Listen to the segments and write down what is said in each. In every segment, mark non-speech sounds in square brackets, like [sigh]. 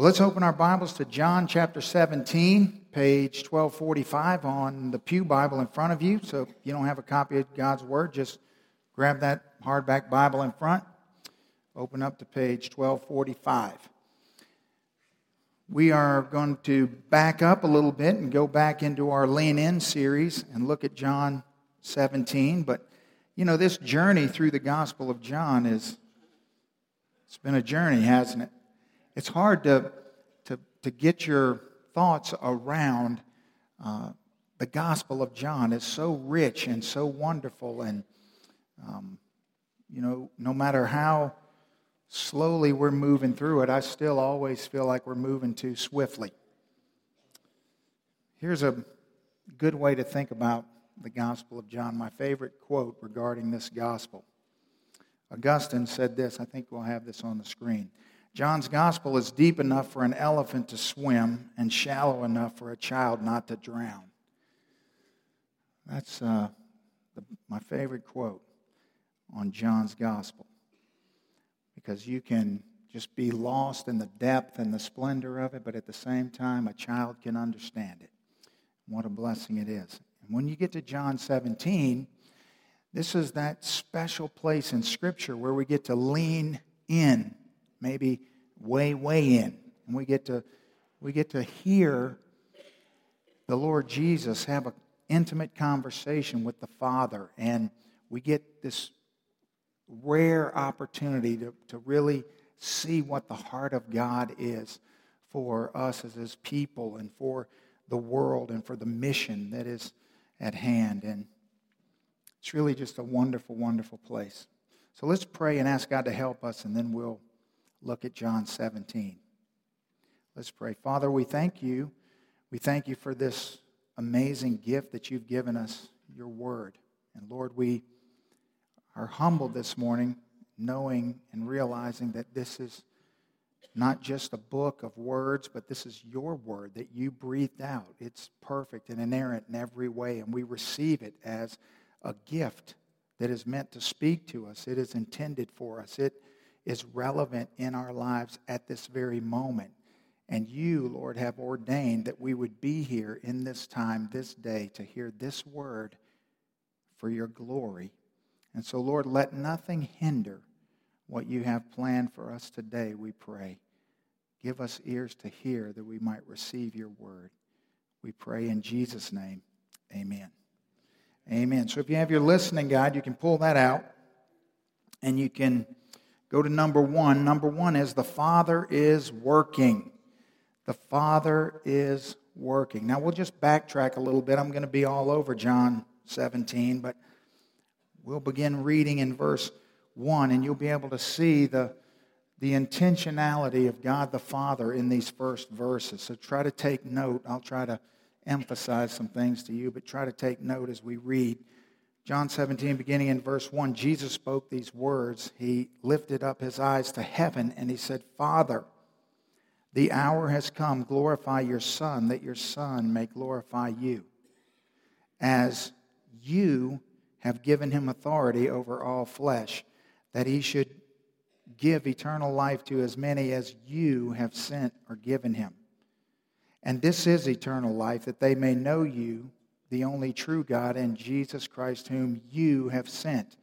Well, let's open our Bibles to John chapter 17, page 1245 on the Pew Bible in front of you. So if you don't have a copy of God's Word, just grab that hardback Bible in front. Open up to page 1245. We are going to back up a little bit and go back into our Lean In series and look at John 17. But, you know, this journey through the Gospel of John is, it's been a journey, hasn't it? It's hard to, to, to get your thoughts around uh, the Gospel of John. It's so rich and so wonderful. And, um, you know, no matter how slowly we're moving through it, I still always feel like we're moving too swiftly. Here's a good way to think about the Gospel of John. My favorite quote regarding this Gospel. Augustine said this. I think we'll have this on the screen. John's gospel is deep enough for an elephant to swim and shallow enough for a child not to drown. That's uh, the, my favorite quote on John's gospel because you can just be lost in the depth and the splendor of it, but at the same time, a child can understand it. What a blessing it is. And when you get to John 17, this is that special place in Scripture where we get to lean in maybe way, way in. And we get to, we get to hear the Lord Jesus have an intimate conversation with the Father. And we get this rare opportunity to, to really see what the heart of God is for us as his people and for the world and for the mission that is at hand. And it's really just a wonderful, wonderful place. So let's pray and ask God to help us, and then we'll look at John 17. Let's pray. Father, we thank you. We thank you for this amazing gift that you've given us, your word. And Lord, we are humbled this morning knowing and realizing that this is not just a book of words, but this is your word that you breathed out. It's perfect and inerrant in every way, and we receive it as a gift that is meant to speak to us. It is intended for us. It is relevant in our lives at this very moment. And you, Lord, have ordained that we would be here in this time, this day, to hear this word for your glory. And so, Lord, let nothing hinder what you have planned for us today, we pray. Give us ears to hear that we might receive your word. We pray in Jesus' name. Amen. Amen. So if you have your listening guide, you can pull that out and you can Go to number one. Number one is the Father is working. The Father is working. Now we'll just backtrack a little bit. I'm going to be all over John 17, but we'll begin reading in verse 1, and you'll be able to see the, the intentionality of God the Father in these first verses. So try to take note. I'll try to emphasize some things to you, but try to take note as we read. John 17, beginning in verse 1, Jesus spoke these words. He lifted up his eyes to heaven and he said, Father, the hour has come. Glorify your Son, that your Son may glorify you. As you have given him authority over all flesh, that he should give eternal life to as many as you have sent or given him. And this is eternal life, that they may know you the only true God, and Jesus Christ, whom you have sent.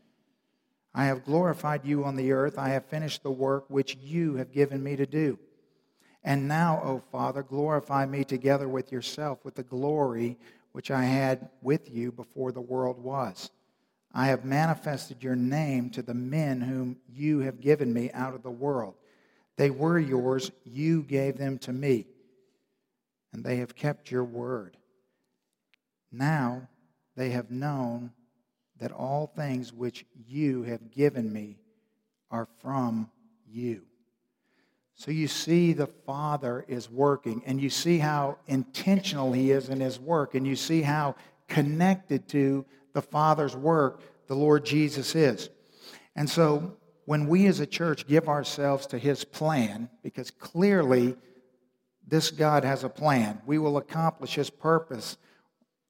I have glorified you on the earth. I have finished the work which you have given me to do. And now, O Father, glorify me together with yourself with the glory which I had with you before the world was. I have manifested your name to the men whom you have given me out of the world. They were yours, you gave them to me, and they have kept your word. Now they have known that all things which you have given me are from you. So you see, the Father is working, and you see how intentional He is in His work, and you see how connected to the Father's work the Lord Jesus is. And so when we as a church give ourselves to His plan, because clearly this God has a plan, we will accomplish His purpose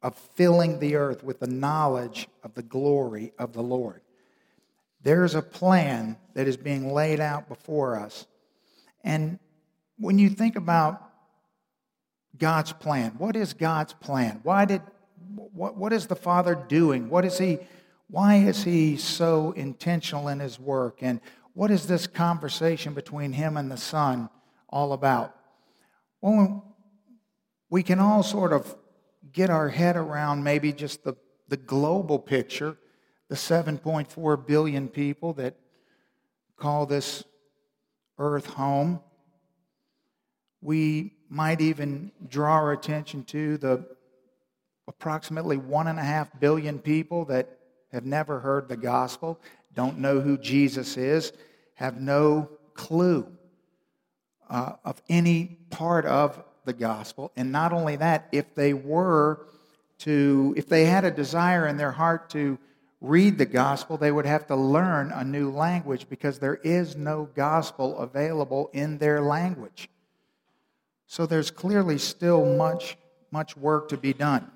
of filling the earth with the knowledge of the glory of the Lord. There's a plan that is being laid out before us. And when you think about God's plan, what is God's plan? Why did what, what is the Father doing? What is he why is he so intentional in his work? And what is this conversation between him and the Son all about? Well, we can all sort of get our head around maybe just the, the global picture, the 7.4 billion people that call this earth home. We might even draw our attention to the approximately one and a half billion people that have never heard the gospel, don't know who Jesus is, have no clue uh, of any part of the gospel. And not only that, if they were to, if they had a desire in their heart to read the gospel, they would have to learn a new language because there is no gospel available in their language. So there's clearly still much, much work to be done.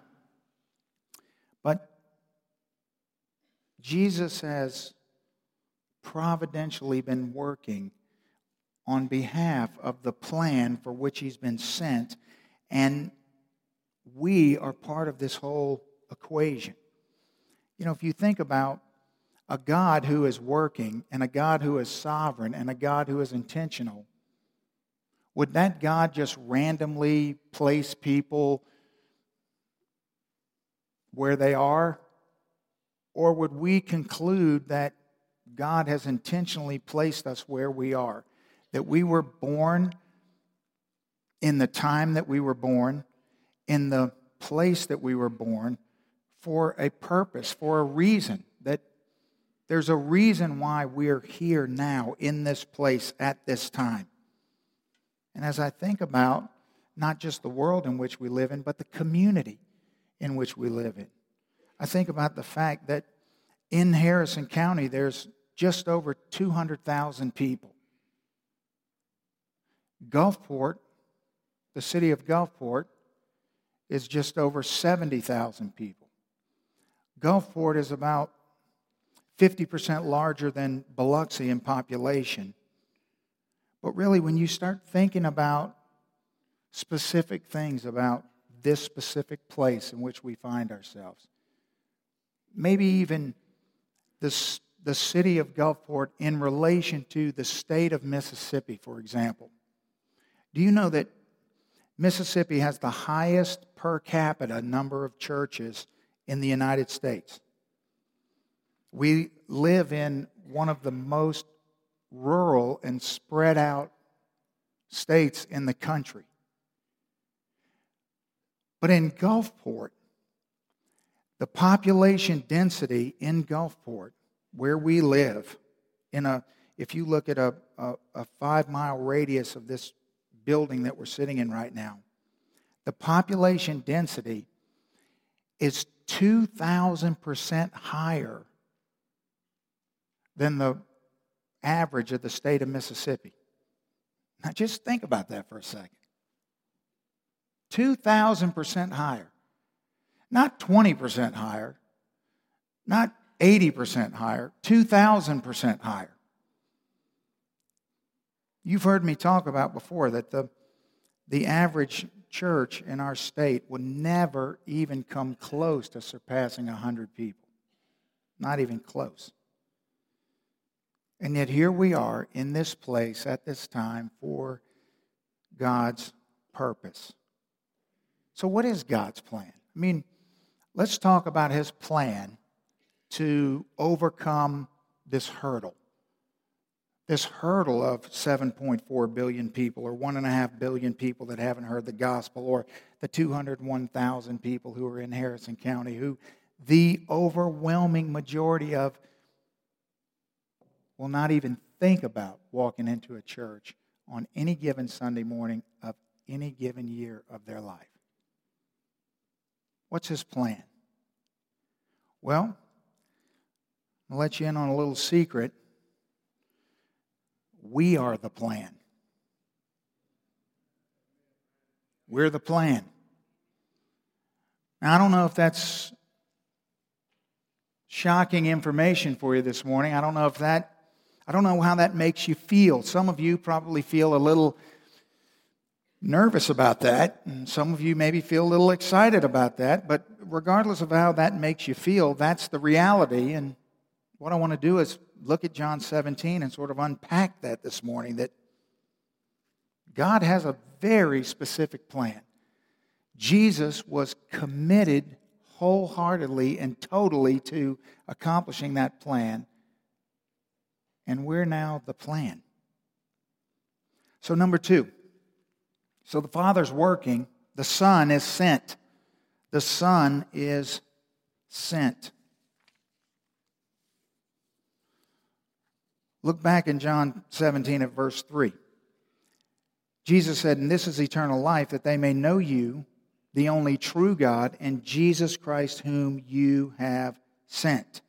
But Jesus has providentially been working on behalf of the plan for which he's been sent, and we are part of this whole equation. You know, if you think about a God who is working, and a God who is sovereign, and a God who is intentional, would that God just randomly place people where they are? Or would we conclude that God has intentionally placed us where we are? That we were born in the time that we were born, in the place that we were born, for a purpose, for a reason. That there's a reason why we're here now in this place at this time. And as I think about not just the world in which we live in, but the community in which we live in, I think about the fact that in Harrison County, there's just over 200,000 people. Gulfport, the city of Gulfport, is just over 70,000 people. Gulfport is about 50% larger than Biloxi in population. But really, when you start thinking about specific things about this specific place in which we find ourselves, maybe even the, the city of Gulfport in relation to the state of Mississippi, for example. Do you know that Mississippi has the highest per capita number of churches in the United States? We live in one of the most rural and spread out states in the country. But in Gulfport, the population density in Gulfport, where we live, in a, if you look at a, a, a five mile radius of this building that we're sitting in right now, the population density is 2,000% higher than the average of the state of Mississippi. Now, just think about that for a second. 2,000% higher. Not 20% higher, not 80% higher, 2,000% higher. You've heard me talk about before that the, the average church in our state would never even come close to surpassing 100 people. Not even close. And yet, here we are in this place at this time for God's purpose. So, what is God's plan? I mean, let's talk about his plan to overcome this hurdle this hurdle of 7.4 billion people or 1.5 billion people that haven't heard the gospel or the 201,000 people who are in Harrison County who the overwhelming majority of will not even think about walking into a church on any given Sunday morning of any given year of their life. What's his plan? Well, I'll let you in on a little secret. We are the plan. We're the plan. Now, I don't know if that's shocking information for you this morning. I don't know if that, I don't know how that makes you feel. Some of you probably feel a little nervous about that. And some of you maybe feel a little excited about that. But regardless of how that makes you feel, that's the reality. And what I want to do is look at John 17 and sort of unpack that this morning that God has a very specific plan. Jesus was committed wholeheartedly and totally to accomplishing that plan. And we're now the plan. So, number two, so the Father's working, the Son is sent. The Son is sent. Look back in John 17 at verse 3. Jesus said, And this is eternal life, that they may know you, the only true God, and Jesus Christ, whom you have sent.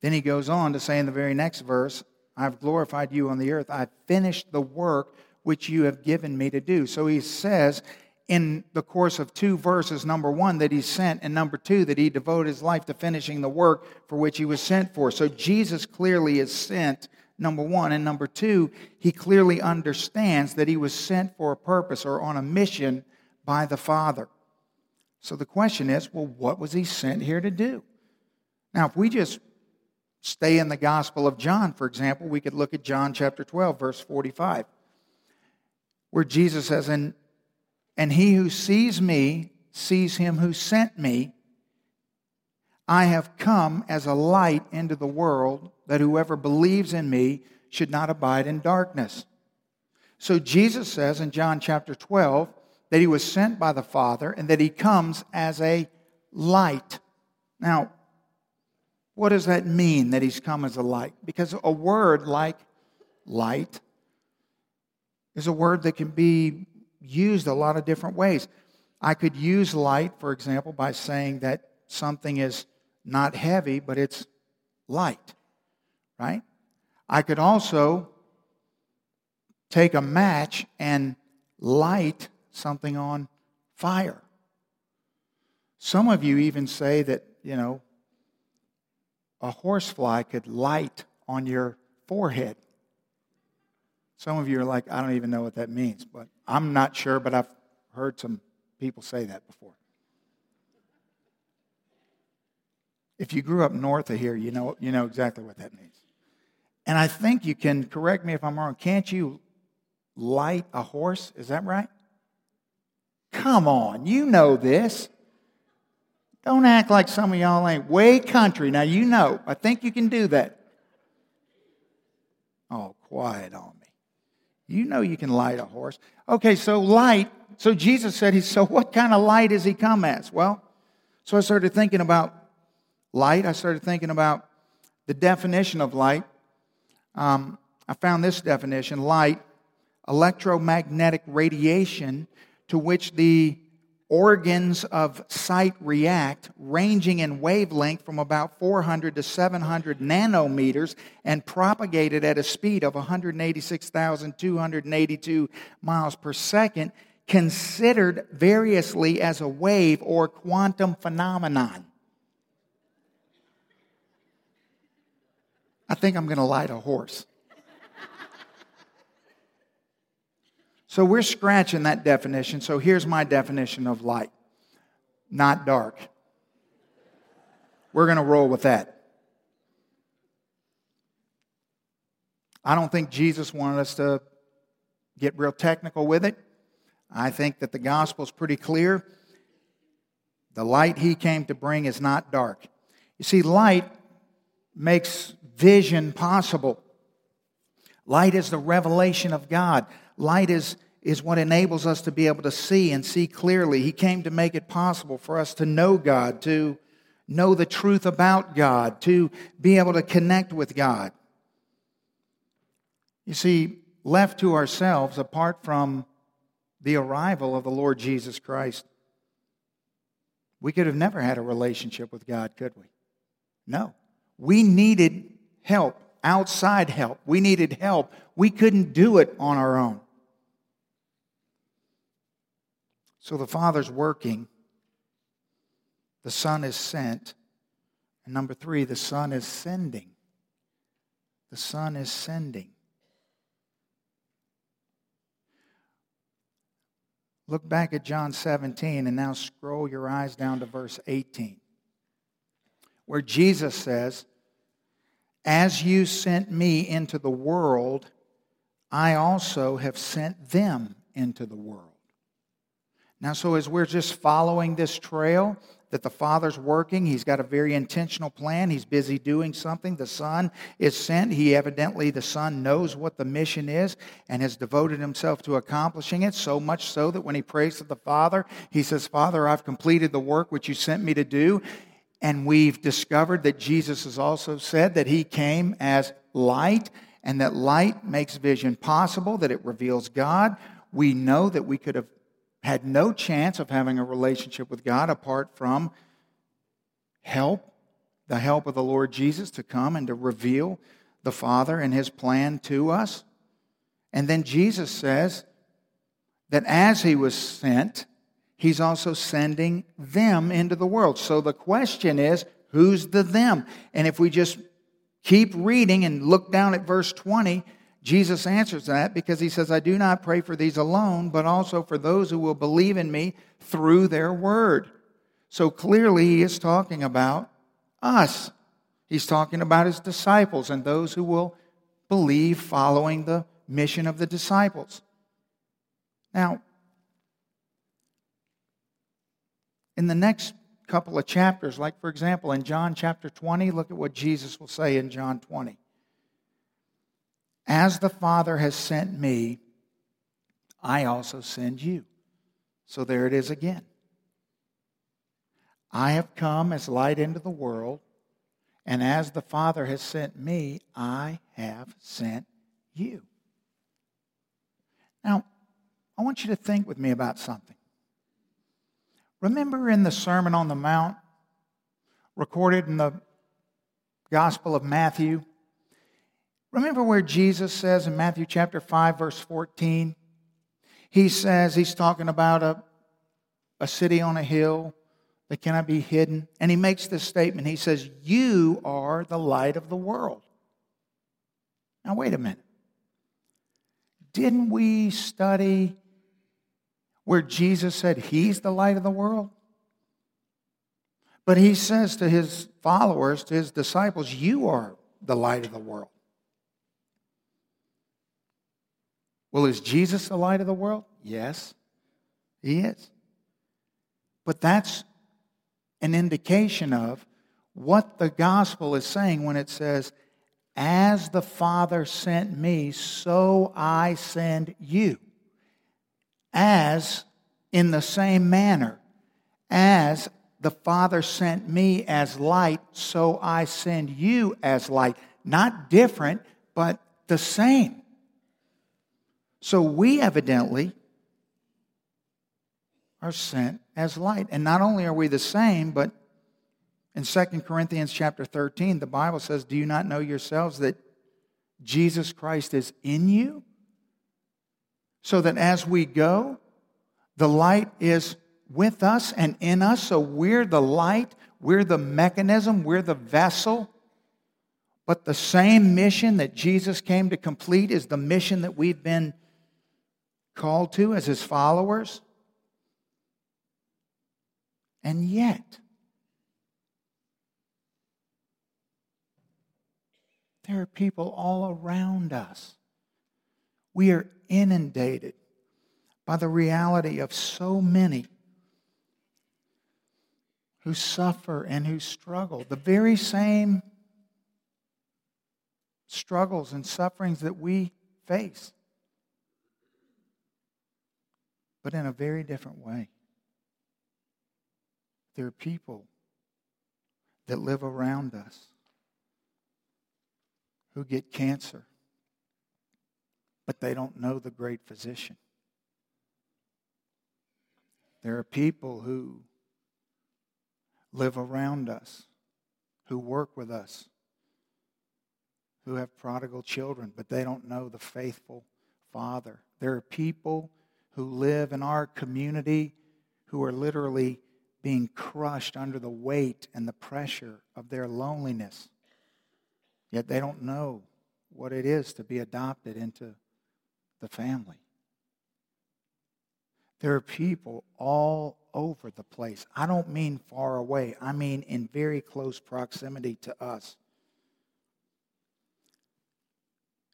Then he goes on to say in the very next verse, I've glorified you on the earth. I've finished the work which you have given me to do. So he says in the course of two verses number one, that he sent, and number two, that he devoted his life to finishing the work for which he was sent for. So Jesus clearly is sent, number one. And number two, he clearly understands that he was sent for a purpose or on a mission by the Father. So the question is well, what was he sent here to do? Now, if we just stay in the Gospel of John, for example, we could look at John chapter 12, verse 45, where Jesus says, And, and he who sees me sees him who sent me. I have come as a light into the world that whoever believes in me should not abide in darkness. So Jesus says in John chapter 12 that he was sent by the Father and that he comes as a light. Now, what does that mean that he's come as a light? Because a word like light is a word that can be used a lot of different ways. I could use light, for example, by saying that something is not heavy, but it's light, right? I could also take a match and light something on fire. Some of you even say that, you know, a horsefly could light on your forehead. Some of you are like, I don't even know what that means, but I'm not sure, but I've heard some people say that before. If you grew up north of here, you know, you know exactly what that means. And I think you can correct me if I'm wrong. Can't you light a horse? Is that right? Come on, you know this. Don't act like some of y'all ain't way country. Now, you know, I think you can do that. Oh, quiet on me. You know you can light a horse. Okay, so light. So Jesus said, he, So what kind of light has he come as? Well, so I started thinking about light. I started thinking about the definition of light. Um, I found this definition light, electromagnetic radiation to which the organs of sight react, ranging in wavelength from about 400 to 700 nanometers and propagated at a speed of 186,282 miles per second, considered variously as a wave or quantum phenomenon. I think I'm going to light a horse. So we're scratching that definition. So here's my definition of light not dark. We're going to roll with that. I don't think Jesus wanted us to get real technical with it. I think that the gospel is pretty clear. The light he came to bring is not dark. You see, light makes vision possible. Light is the revelation of God. Light is, is what enables us to be able to see and see clearly. He came to make it possible for us to know God, to know the truth about God, to be able to connect with God. You see, left to ourselves, apart from the arrival of the Lord Jesus Christ, we could have never had a relationship with God, could we? No. We needed help, outside help. We needed help. We couldn't do it on our own. So the Father's working, the Son is sent, and number three, the Son is sending. The Son is sending. Look back at John 17 and now scroll your eyes down to verse 18, where Jesus says, As you sent me into the world, I also have sent them into the world. Now, so as we're just following this trail, that the Father's working. He's got a very intentional plan. He's busy doing something. The Son is sent. He evidently, the Son knows what the mission is and has devoted himself to accomplishing it, so much so that when he prays to the Father, he says, Father, I've completed the work which you sent me to do. And we've discovered that Jesus has also said that he came as light and that light makes vision possible, that it reveals God. We know that we could have had no chance of having a relationship with God apart from help, the help of the Lord Jesus to come and to reveal the Father and his plan to us. And then Jesus says that as he was sent, he's also sending them into the world. So the question is, who's the them? And if we just keep reading and look down at verse 20, Jesus answers that because he says, I do not pray for these alone, but also for those who will believe in me through their word. So clearly, he is talking about us. He's talking about his disciples and those who will believe following the mission of the disciples. Now, in the next couple of chapters, like for example in John chapter 20, look at what Jesus will say in John 20. As the Father has sent me, I also send you. So there it is again. I have come as light into the world, and as the Father has sent me, I have sent you. Now, I want you to think with me about something. Remember in the Sermon on the Mount, recorded in the Gospel of Matthew, Remember where Jesus says in Matthew chapter 5, verse 14? He says, he's talking about a, a city on a hill that cannot be hidden. And he makes this statement. He says, You are the light of the world. Now, wait a minute. Didn't we study where Jesus said he's the light of the world? But he says to his followers, to his disciples, You are the light of the world. Well, is Jesus the light of the world? Yes, he is. But that's an indication of what the gospel is saying when it says, As the Father sent me, so I send you. As in the same manner, as the Father sent me as light, so I send you as light. Not different, but the same. So we evidently are sent as light. And not only are we the same, but in 2 Corinthians chapter 13, the Bible says, Do you not know yourselves that Jesus Christ is in you? So that as we go, the light is with us and in us. So we're the light, we're the mechanism, we're the vessel. But the same mission that Jesus came to complete is the mission that we've been called to as his followers. And yet, there are people all around us. We are inundated by the reality of so many who suffer and who struggle. The very same struggles and sufferings that we face but in a very different way. There are people that live around us who get cancer, but they don't know the great physician. There are people who live around us, who work with us, who have prodigal children, but they don't know the faithful Father. There are people who live in our community who are literally being crushed under the weight and the pressure of their loneliness. Yet they don't know what it is to be adopted into the family. There are people all over the place. I don't mean far away, I mean in very close proximity to us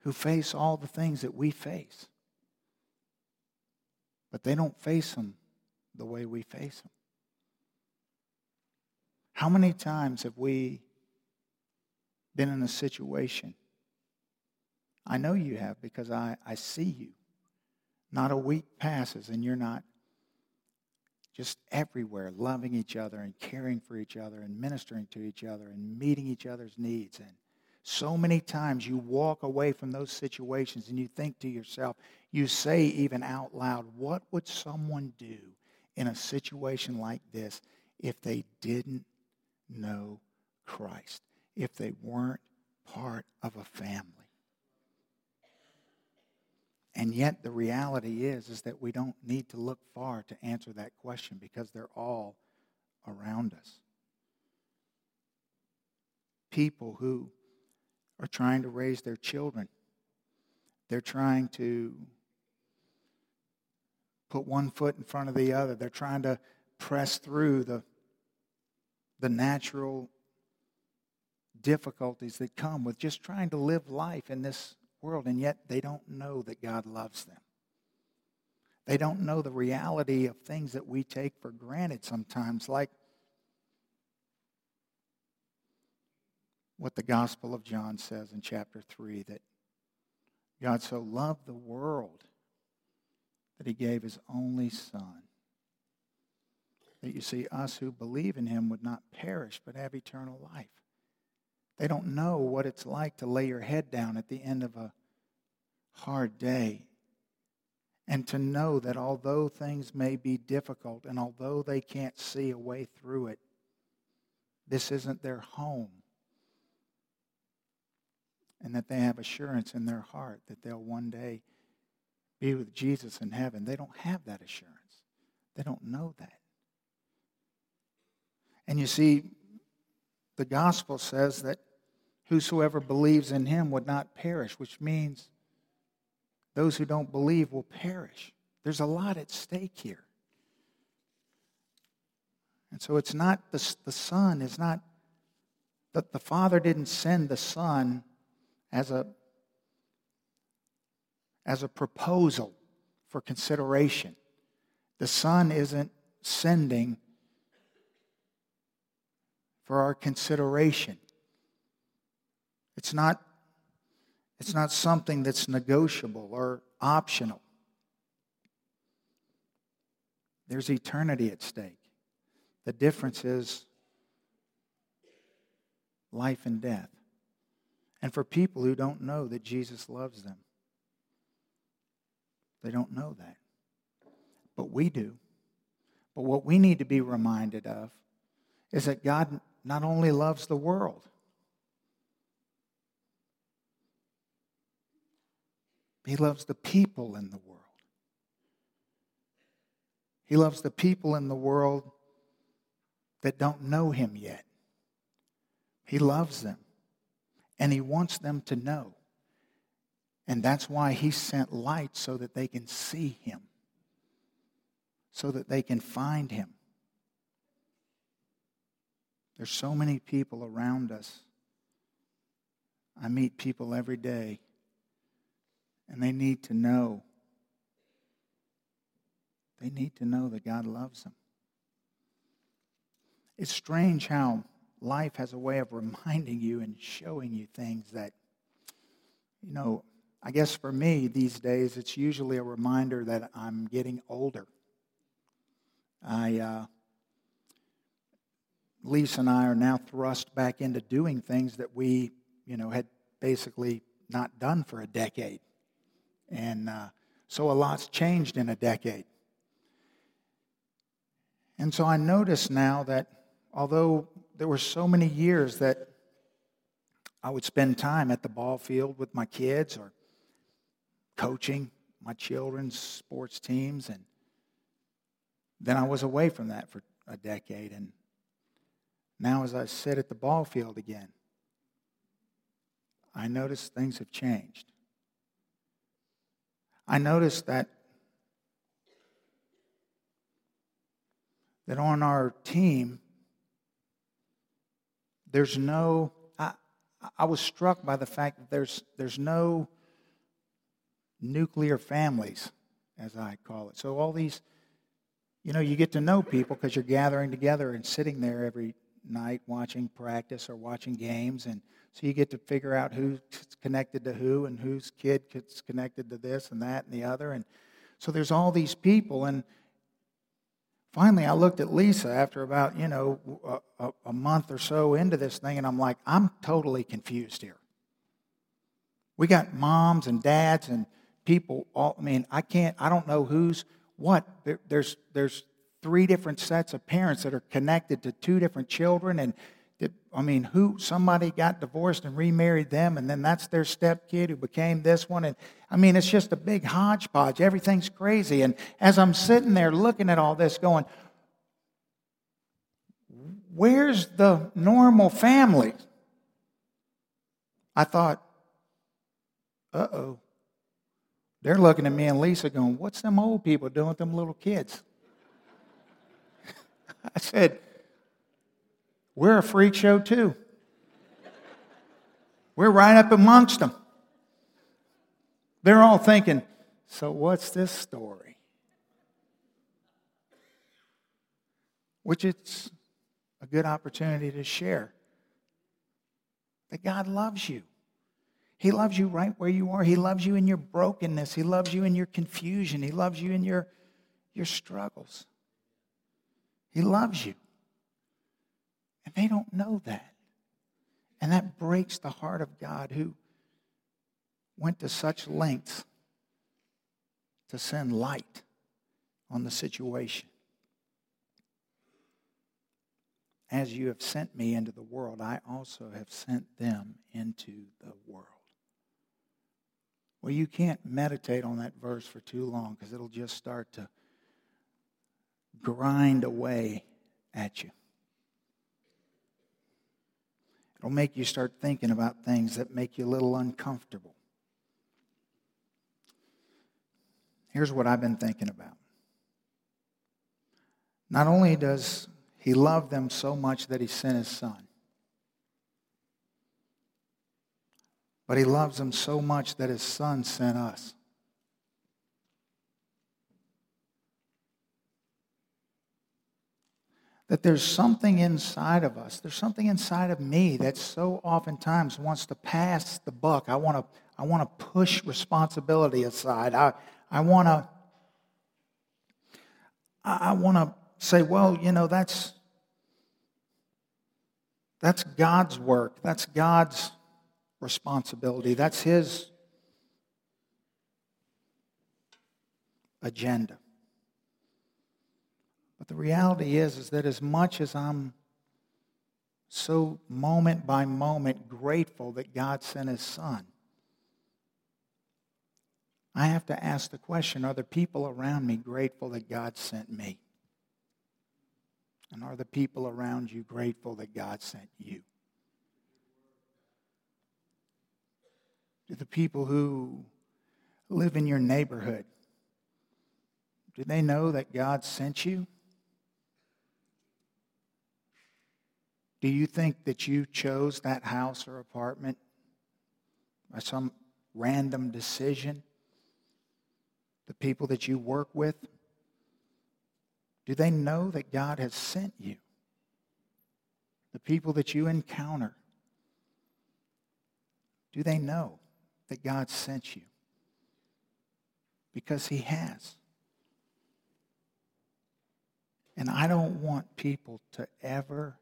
who face all the things that we face. But they don't face them the way we face them. How many times have we been in a situation? I know you have because I, I see you. Not a week passes and you're not just everywhere loving each other and caring for each other and ministering to each other and meeting each other's needs. And so many times you walk away from those situations and you think to yourself, you say even out loud, what would someone do in a situation like this if they didn't know Christ, if they weren't part of a family? And yet the reality is is that we don't need to look far to answer that question because they're all around us. People who are trying to raise their children. They're trying to put one foot in front of the other. They're trying to press through the, the natural difficulties that come with just trying to live life in this world, and yet they don't know that God loves them. They don't know the reality of things that we take for granted sometimes, like what the Gospel of John says in chapter 3 that God so loved the world that he gave his only Son. That you see, us who believe in him would not perish but have eternal life. They don't know what it's like to lay your head down at the end of a hard day and to know that although things may be difficult and although they can't see a way through it, this isn't their home. And that they have assurance in their heart that they'll one day be with Jesus in heaven. They don't have that assurance. They don't know that. And you see, the gospel says that whosoever believes in him would not perish, which means those who don't believe will perish. There's a lot at stake here. And so it's not the, the Son, is not that the Father didn't send the Son as a, as a proposal for consideration. The Son isn't sending for our consideration. It's not, it's not something that's negotiable or optional. There's eternity at stake. The difference is life and death. And for people who don't know that Jesus loves them, they don't know that. But we do. But what we need to be reminded of is that God not only loves the world, He loves the people in the world. He loves the people in the world that don't know Him yet. He loves them, and He wants them to know. And that's why He sent light so that they can see Him, so that they can find Him. There's so many people around us. I meet people every day and they need to know. They need to know that God loves them. It's strange how life has a way of reminding you and showing you things that, you know, I guess for me these days, it's usually a reminder that I'm getting older. I, uh, Lisa and I are now thrust back into doing things that we, you know, had basically not done for a decade. And uh, so a lot's changed in a decade. And so I notice now that although there were so many years that I would spend time at the ball field with my kids or coaching my children's sports teams, and then I was away from that for a decade. And now, as I sit at the ball field again, I notice things have changed. I noticed that that on our team, there's no, I, I was struck by the fact that there's, there's no nuclear families, as I call it. So all these, you know, you get to know people because you're gathering together and sitting there every night watching practice or watching games. And so you get to figure out who's connected to who and whose kid gets connected to this and that and the other. And so there's all these people. And finally, I looked at Lisa after about, you know, a, a month or so into this thing, and I'm like, I'm totally confused here. We got moms and dads and people all, I mean, I can't, I don't know who's what. There, there's, there's three different sets of parents that are connected to two different children and I mean, who somebody got divorced and remarried them, and then that's their stepkid who became this one. And I mean, it's just a big hodgepodge. Everything's crazy. And as I'm sitting there looking at all this, going, where's the normal family? I thought, uh oh. They're looking at me and Lisa going, What's them old people doing with them little kids? [laughs] I said, we're a freak show too. We're right up amongst them. They're all thinking, so what's this story? Which it's a good opportunity to share that God loves you. He loves you right where you are. He loves you in your brokenness. He loves you in your confusion. He loves you in your, your struggles. He loves you. And they don't know that. And that breaks the heart of God who went to such lengths to send light on the situation. As you have sent me into the world, I also have sent them into the world. Well, you can't meditate on that verse for too long because it'll just start to grind away at you. It'll make you start thinking about things that make you a little uncomfortable. Here's what I've been thinking about. Not only does he love them so much that he sent his son, but he loves them so much that his son sent us. That there's something inside of us, there's something inside of me that so oftentimes wants to pass the buck. I want to, I want to push responsibility aside. I, I want to, I want to say, well, you know, that's, that's God's work. That's God's responsibility. That's His agenda. The reality is, is that as much as I'm so moment by moment grateful that God sent his son, I have to ask the question, are the people around me grateful that God sent me? And are the people around you grateful that God sent you? Do the people who live in your neighborhood, do they know that God sent you? Do you think that you chose that house or apartment by some random decision? The people that you work with, do they know that God has sent you? The people that you encounter, do they know that God sent you? Because He has. And I don't want people to ever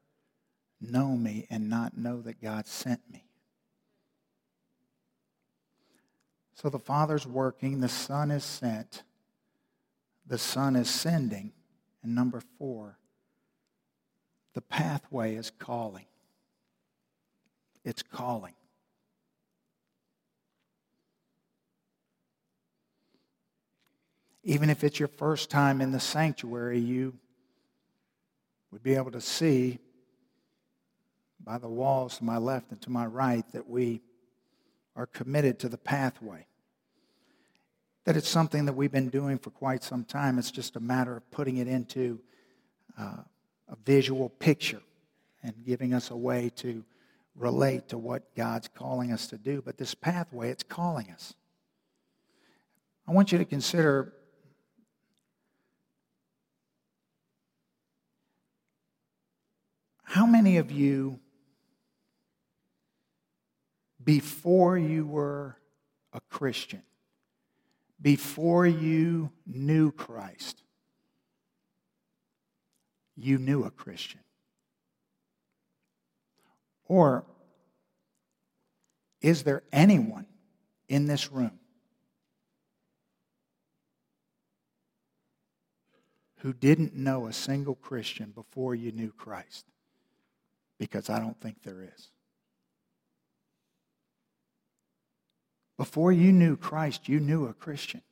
know me and not know that God sent me. So the Father's working, the Son is sent, the Son is sending. And number four, the pathway is calling. It's calling. Even if it's your first time in the sanctuary, you would be able to see by the walls to my left and to my right that we are committed to the pathway. That it's something that we've been doing for quite some time. It's just a matter of putting it into uh, a visual picture and giving us a way to relate to what God's calling us to do. But this pathway, it's calling us. I want you to consider how many of you, before you were a Christian, before you knew Christ, you knew a Christian? Or is there anyone in this room who didn't know a single Christian before you knew Christ? Because I don't think there is. Before you knew Christ, you knew a Christian.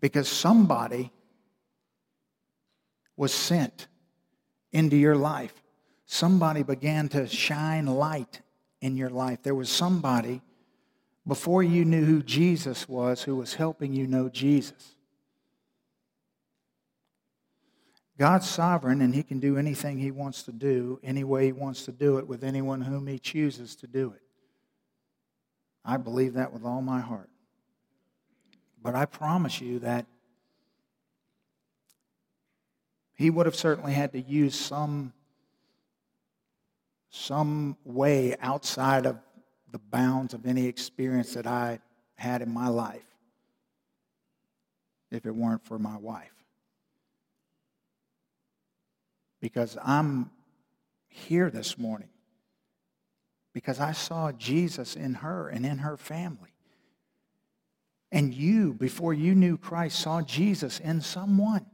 Because somebody was sent into your life. Somebody began to shine light in your life. There was somebody before you knew who Jesus was who was helping you know Jesus. God's sovereign and he can do anything he wants to do, any way he wants to do it, with anyone whom he chooses to do it. I believe that with all my heart. But I promise you that he would have certainly had to use some, some way outside of the bounds of any experience that I had in my life if it weren't for my wife. Because I'm here this morning because I saw Jesus in her and in her family. And you, before you knew Christ, saw Jesus in someone.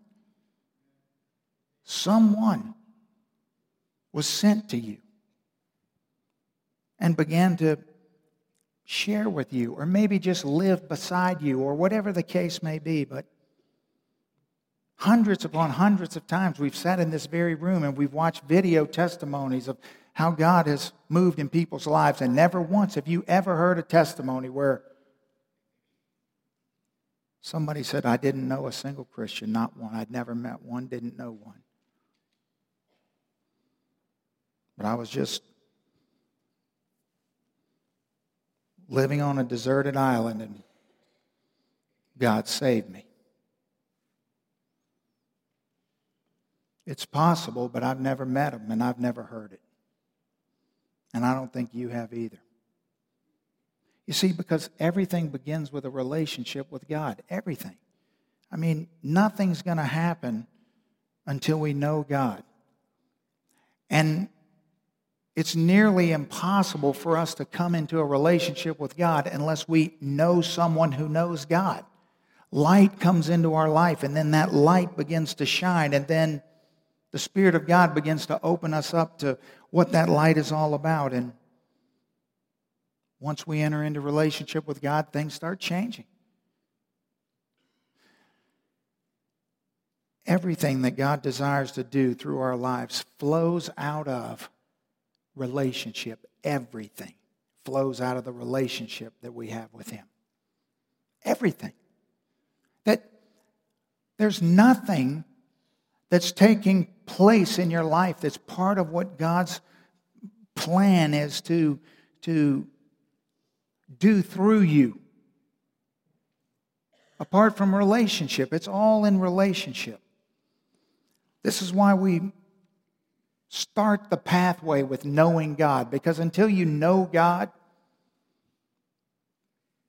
Someone was sent to you and began to share with you, or maybe just live beside you, or whatever the case may be. But hundreds upon hundreds of times we've sat in this very room and we've watched video testimonies of how God has moved in people's lives, and never once have you ever heard a testimony where somebody said, I didn't know a single Christian, not one. I'd never met one, didn't know one. But I was just living on a deserted island and God saved me. It's possible, but I've never met him and I've never heard it. And I don't think you have either. You see, because everything begins with a relationship with God. Everything. I mean, nothing's going to happen until we know God. And it's nearly impossible for us to come into a relationship with God unless we know someone who knows God. Light comes into our life, and then that light begins to shine, and then the Spirit of God begins to open us up to what that light is all about. And once we enter into relationship with God, things start changing. Everything that God desires to do through our lives flows out of relationship. Everything flows out of the relationship that we have with Him. Everything. That there's nothing that's taking place in your life that's part of what God's plan is to, to do through you. Apart from relationship, it's all in relationship. This is why we Start the pathway with knowing God because until you know God,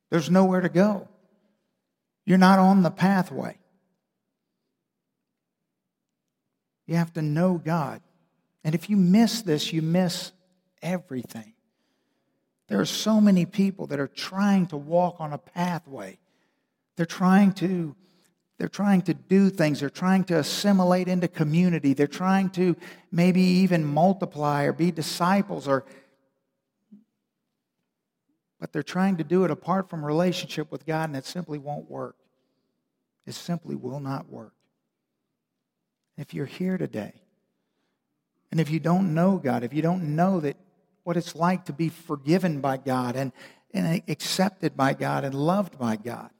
there's nowhere to go. You're not on the pathway. You have to know God. And if you miss this, you miss everything. There are so many people that are trying to walk on a pathway. They're trying to they're trying to do things. They're trying to assimilate into community. They're trying to maybe even multiply or be disciples or but they're trying to do it apart from relationship with God and it simply won't work. It simply will not work. If you're here today and if you don't know God, if you don't know that what it's like to be forgiven by God and, and accepted by God and loved by God,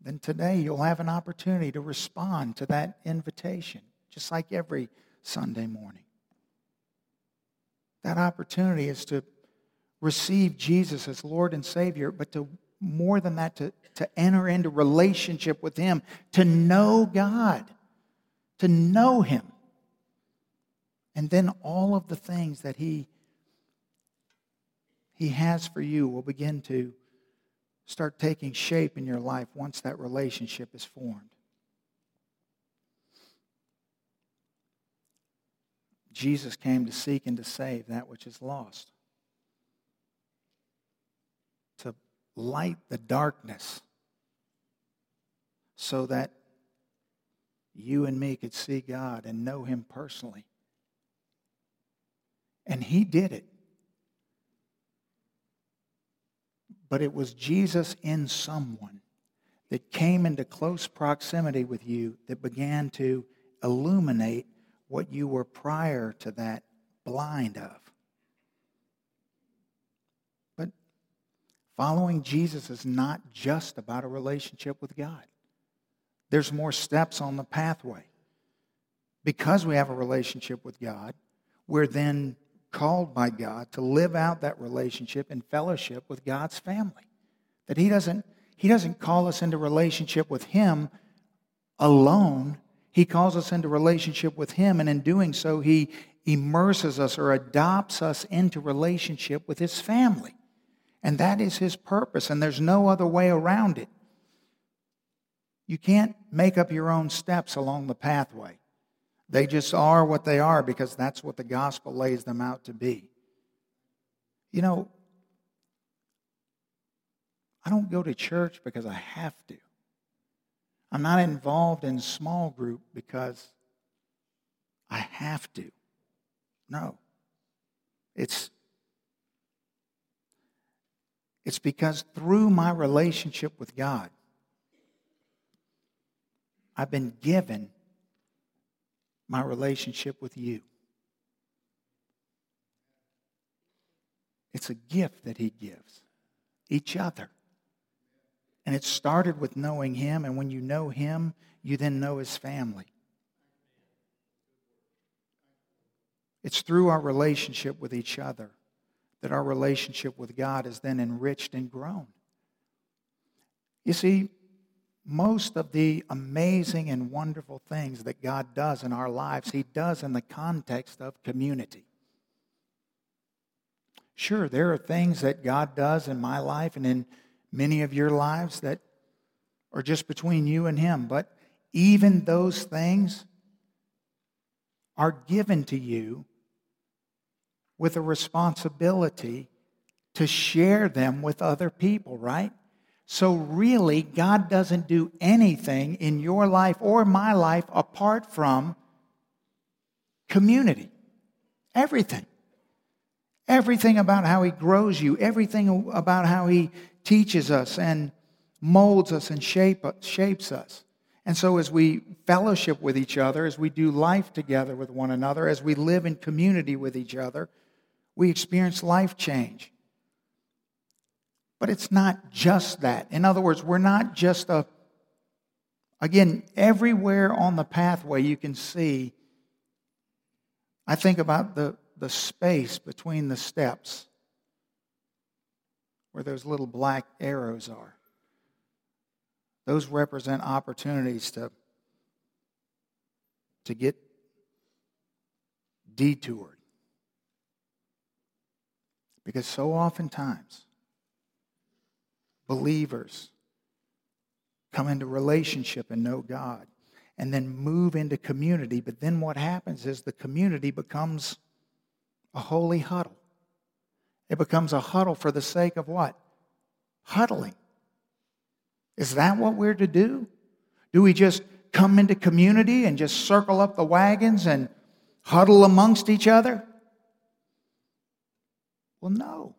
then today you'll have an opportunity to respond to that invitation, just like every Sunday morning. That opportunity is to receive Jesus as Lord and Savior, but to more than that, to, to enter into relationship with Him, to know God, to know Him. And then all of the things that He, he has for you will begin to start taking shape in your life once that relationship is formed. Jesus came to seek and to save that which is lost. To light the darkness so that you and me could see God and know Him personally. And He did it. But it was Jesus in someone that came into close proximity with you that began to illuminate what you were prior to that blind of. But following Jesus is not just about a relationship with God, there's more steps on the pathway. Because we have a relationship with God, we're then called by God to live out that relationship in fellowship with God's family. That He doesn't, he doesn't call us into relationship with Him alone he calls us into relationship with Him, and in doing so, He immerses us or adopts us into relationship with His family. And that is His purpose, and there's no other way around it. You can't make up your own steps along the pathway. They just are what they are because that's what the gospel lays them out to be. You know, I don't go to church because I have to. I'm not involved in small group because I have to. No. It's it's because through my relationship with God, I've been given my relationship with you. It's a gift that He gives each other. And it started with knowing Him, and when you know Him, you then know His family. It's through our relationship with each other that our relationship with God is then enriched and grown. You see, most of the amazing and wonderful things that God does in our lives, He does in the context of community. Sure, there are things that God does in my life and in many of your lives that are just between you and Him. But even those things are given to you with a responsibility to share them with other people, right? So, really, God doesn't do anything in your life or my life apart from community. Everything. Everything about how He grows you, everything about how He teaches us and molds us and shape, shapes us. And so, as we fellowship with each other, as we do life together with one another, as we live in community with each other, we experience life change. But it's not just that. In other words, we're not just a, again, everywhere on the pathway you can see, I think about the, the space between the steps where those little black arrows are. Those represent opportunities to, to get detoured. Because so oftentimes, believers come into relationship and know God and then move into community. But then what happens is the community becomes a holy huddle. It becomes a huddle for the sake of what? Huddling. Is that what we're to do? Do we just come into community and just circle up the wagons and huddle amongst each other? Well, no.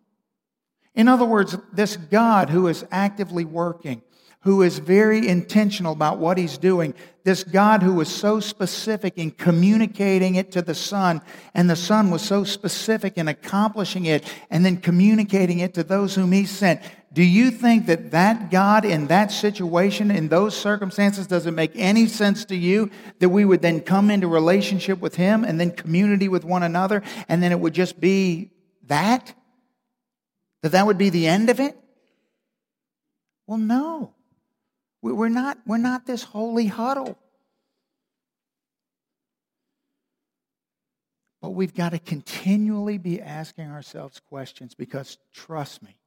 In other words, this God who is actively working, who is very intentional about what he's doing. This God who was so specific in communicating it to the Son, and the Son was so specific in accomplishing it and then communicating it to those whom he sent. Do you think that that God in that situation, in those circumstances, does it make any sense to you that we would then come into relationship with Him and then community with one another and then it would just be that? That that would be the end of it? Well, no. We're not, we're not this holy huddle. But we've got to continually be asking ourselves questions because, trust me,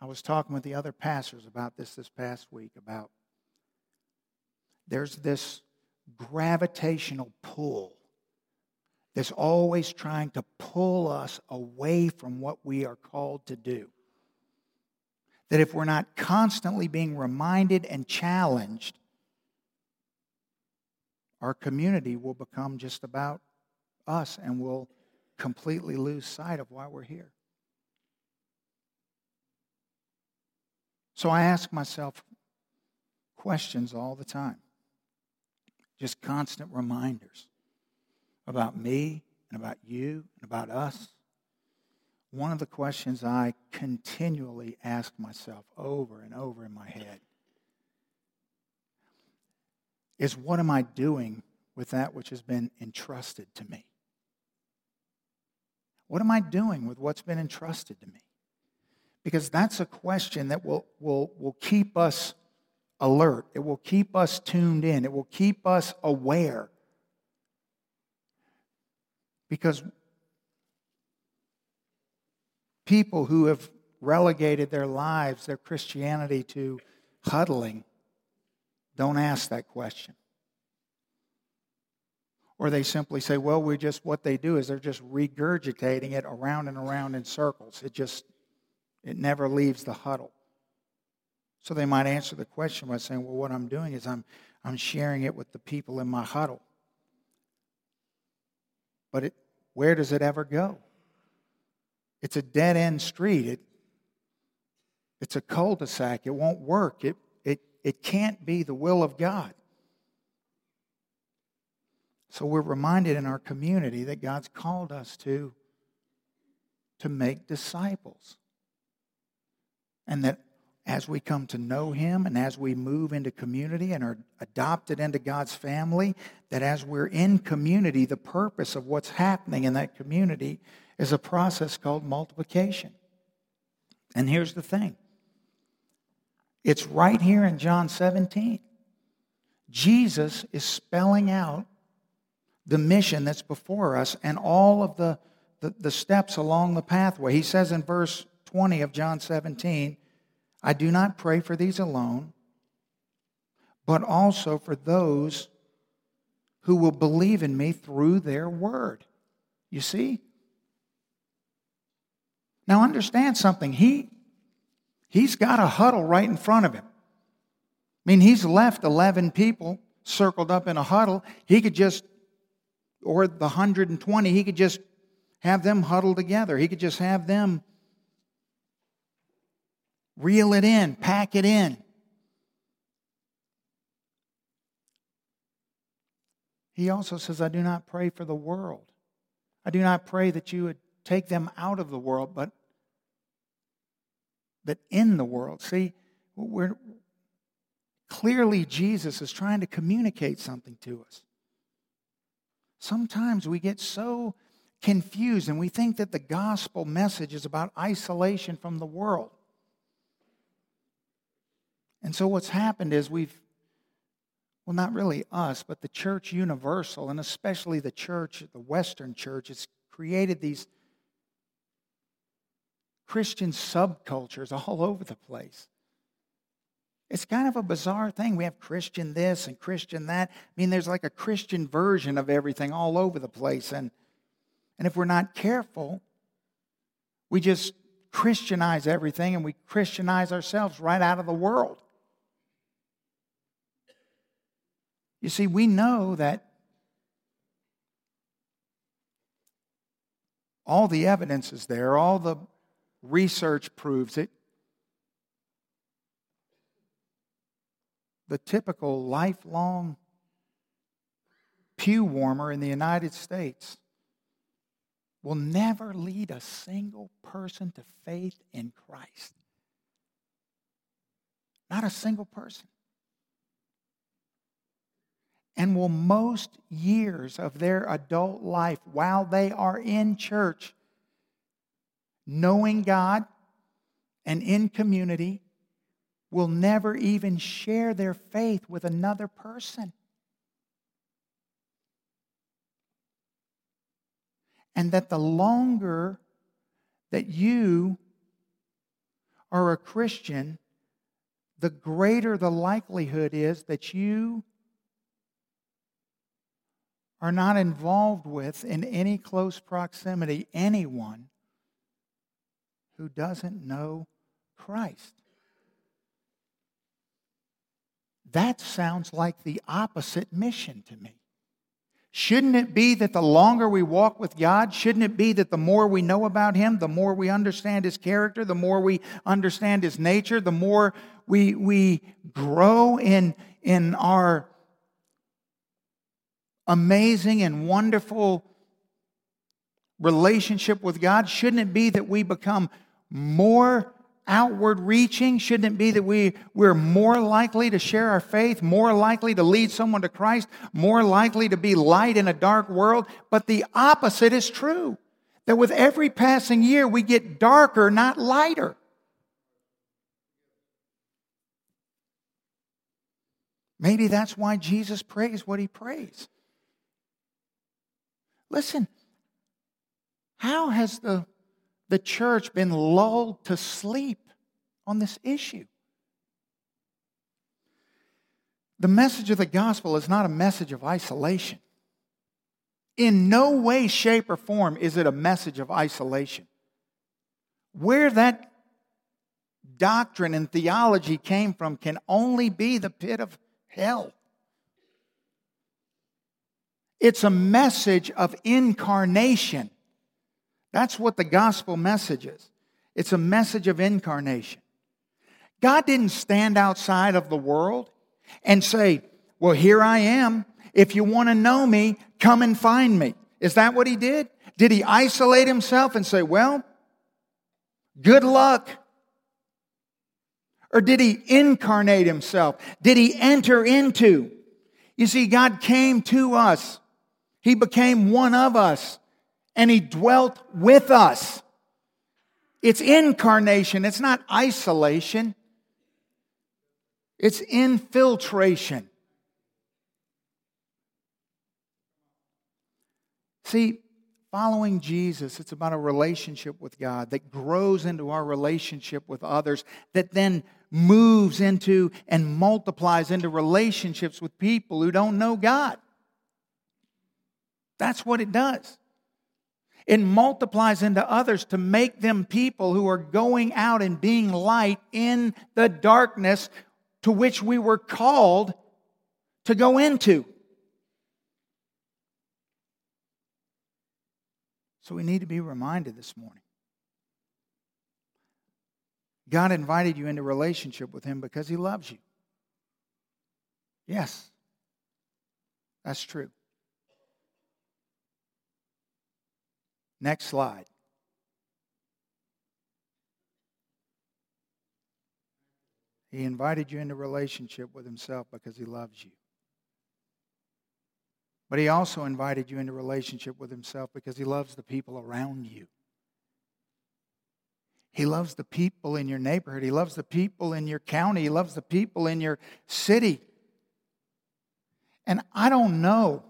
I was talking with the other pastors about this this past week about there's this gravitational pull that's always trying to pull us away from what we are called to do. That if we're not constantly being reminded and challenged, our community will become just about us and we'll completely lose sight of why we're here. So I ask myself questions all the time, just constant reminders about me and about you and about us. One of the questions I continually ask myself over and over in my head is what am I doing with that which has been entrusted to me? What am I doing with what's been entrusted to me? Because that's a question that will, will, will keep us alert. It will keep us tuned in. It will keep us aware. Because people who have relegated their lives, their Christianity to huddling, don't ask that question. Or they simply say, well, we just, what they do is they're just regurgitating it around and around in circles. It just, it never leaves the huddle. So they might answer the question by saying, well, what I'm doing is I'm, I'm sharing it with the people in my huddle. But it, where does it ever go? It's a dead end street. It, it's a cul de sac. It won't work. It, it can't be the will of God. So we're reminded in our community that God's called us to, to make disciples. And that as we come to know Him and as we move into community and are adopted into God's family, that as we're in community, the purpose of what's happening in that community is a process called multiplication. And here's the thing it's right here in John 17. Jesus is spelling out the mission that's before us and all of the, the, the, steps along the pathway. He says in verse 20 of John 17, I do not pray for these alone, but also for those who will believe in me through their word. You see? Now understand something. He, He's got a huddle right in front of him. I mean, he's left 11 people circled up in a huddle. He could just, or the 120, he could just have them huddle together. He could just have them reel it in, pack it in. He also says, I do not pray for the world. I do not pray that you would take them out of the world, but but in the world. See, we're, clearly Jesus is trying to communicate something to us. Sometimes we get so confused and we think that the gospel message is about isolation from the world. And so what's happened is we've, well, not really us, but the church universal, and especially the church, the Western church, has created these Christian subcultures all [laughs] over the place. It's kind of a bizarre thing. We have Christian this and Christian that. I mean, there's like a Christian version of everything all over the place. And, and if we're not careful, we just Christianize everything and we Christianize ourselves right out of the world. You see, we know that all the evidence is there, all the Research proves it. The typical lifelong pew warmer in the United States will never lead a single person to faith in Christ. Not a single person. And will most years of their adult life, while they are in church, knowing God and in community, will never even share their faith with another person. And that the longer that you are a Christian, the greater the likelihood is that you are not involved with in any close proximity anyone who doesn't know Christ. That sounds like the opposite mission to me. Shouldn't it be that the longer we walk with God, shouldn't it be that the more we know about Him, the more we understand His character, the more we understand His nature, the more we, we grow in, in our amazing and wonderful relationship with God? Shouldn't it be that we become more outward reaching? Shouldn't it be that we, we're more likely to share our faith, more likely to lead someone to Christ, more likely to be light in a dark world? But the opposite is true. That with every passing year, we get darker, not lighter. Maybe that's why Jesus prays what he prays. Listen, how has the the church been lulled to sleep on this issue. The message of the gospel is not a message of isolation. In no way, shape, or form is it a message of isolation. Where that doctrine and theology came from can only be the pit of hell. It's a message of incarnation. That's what the gospel message is. It's a message of incarnation. God didn't stand outside of the world and say, Well, here I am. If you want to know me, come and find me. Is that what he did? Did he isolate himself and say, Well, good luck? Or did he incarnate himself? Did he enter into? You see, God came to us. He became one of us and he dwelt with us. It's incarnation, it's not isolation, it's infiltration. See, following Jesus, it's about a relationship with God that grows into our relationship with others, that then moves into and multiplies into relationships with people who don't know God. That's what it does. It multiplies into others to make them people who are going out and being light in the darkness to which we were called to go into. So we need to be reminded this morning. God invited you into relationship with Him because He loves you. Yes, that's true. Next slide. He invited you into relationship with himself because he loves you. But he also invited you into relationship with himself because he loves the people around you. He loves the people in your neighborhood. He loves the people in your county. He loves the people in your city. And I don't know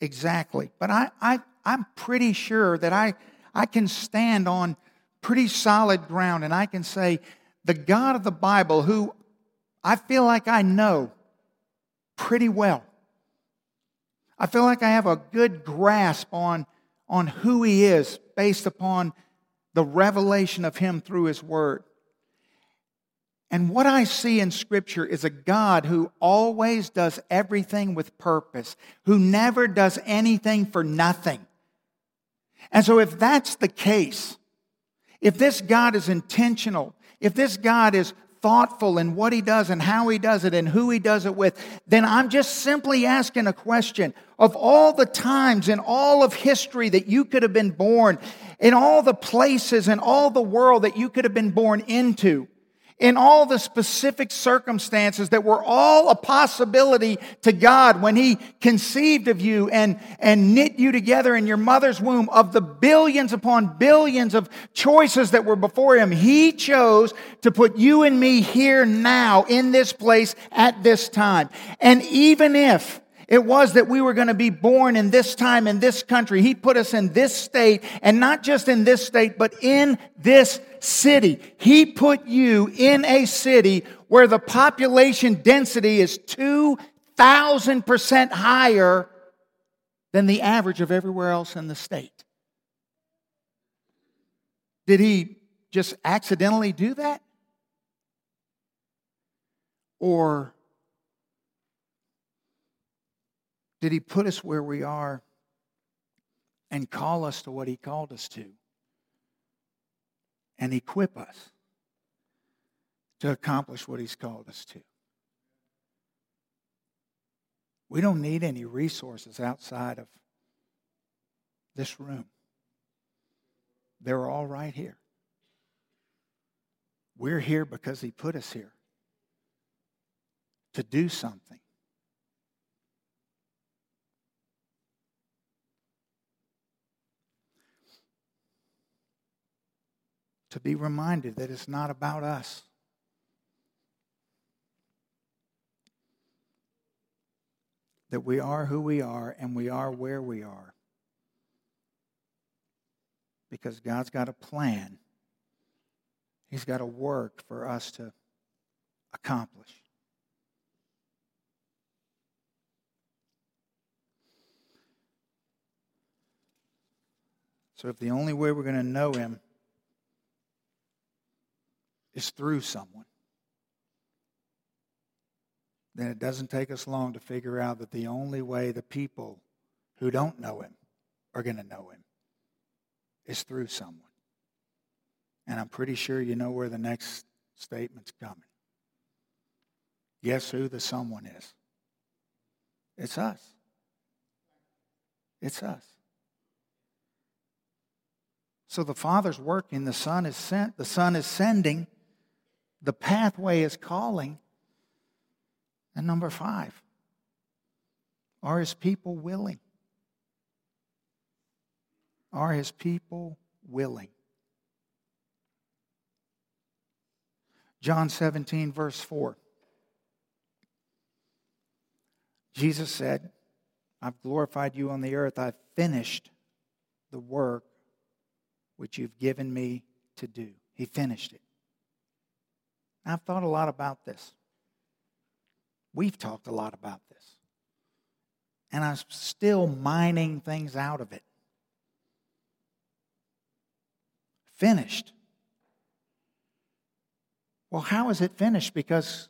exactly, but I, I, I'm pretty sure that I, I can stand on pretty solid ground and I can say, the God of the Bible, who I feel like I know pretty well, I feel like I have a good grasp on, on who He is based upon the revelation of Him through His Word. And what I see in Scripture is a God who always does everything with purpose, who never does anything for nothing. And so, if that's the case, if this God is intentional, if this God is thoughtful in what he does and how he does it and who he does it with, then I'm just simply asking a question. Of all the times in all of history that you could have been born, in all the places in all the world that you could have been born into, in all the specific circumstances that were all a possibility to God when He conceived of you and, and knit you together in your mother's womb, of the billions upon billions of choices that were before Him, He chose to put you and me here now in this place at this time. And even if it was that we were going to be born in this time in this country. He put us in this state, and not just in this state, but in this city. He put you in a city where the population density is 2,000% higher than the average of everywhere else in the state. Did he just accidentally do that? Or did he put us where we are and call us to what he called us to? And equip us to accomplish what he's called us to. We don't need any resources outside of this room. They're all right here. We're here because he put us here to do something. To be reminded that it's not about us. That we are who we are and we are where we are. Because God's got a plan, He's got a work for us to accomplish. So, if the only way we're going to know Him is through someone, then it doesn't take us long to figure out that the only way the people who don't know him are going to know him is through someone. And I'm pretty sure you know where the next statement's coming. Guess who the someone is? It's us. It's us. So the Father's working, the Son is sent, the Son is sending, the pathway is calling. And number five, are his people willing? Are his people willing? John 17, verse 4. Jesus said, I've glorified you on the earth. I've finished the work which you've given me to do. He finished it. I've thought a lot about this. We've talked a lot about this. And I'm still mining things out of it. Finished. Well, how is it finished? Because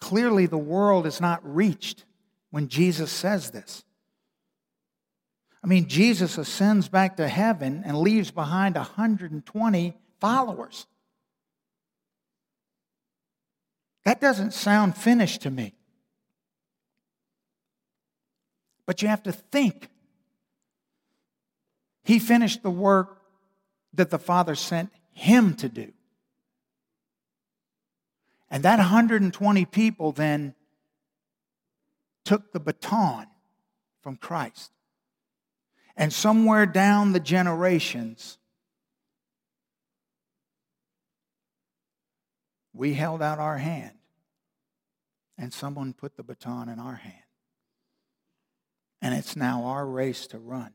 clearly the world is not reached when Jesus says this. I mean, Jesus ascends back to heaven and leaves behind 120 followers. That doesn't sound finished to me. But you have to think. He finished the work that the Father sent him to do. And that 120 people then took the baton from Christ. And somewhere down the generations, We held out our hand, and someone put the baton in our hand. And it's now our race to run.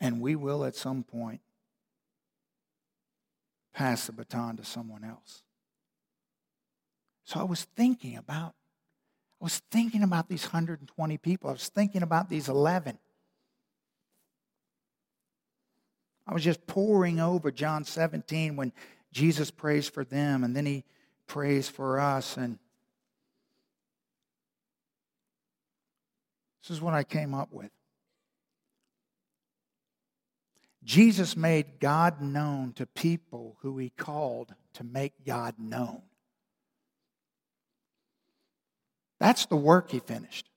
And we will at some point pass the baton to someone else. So I was thinking about I was thinking about these 120 people. I was thinking about these 11. I was just poring over John 17 when Jesus prays for them, and then he prays for us. And this is what I came up with. Jesus made God known to people who he called to make God known. That's the work he finished.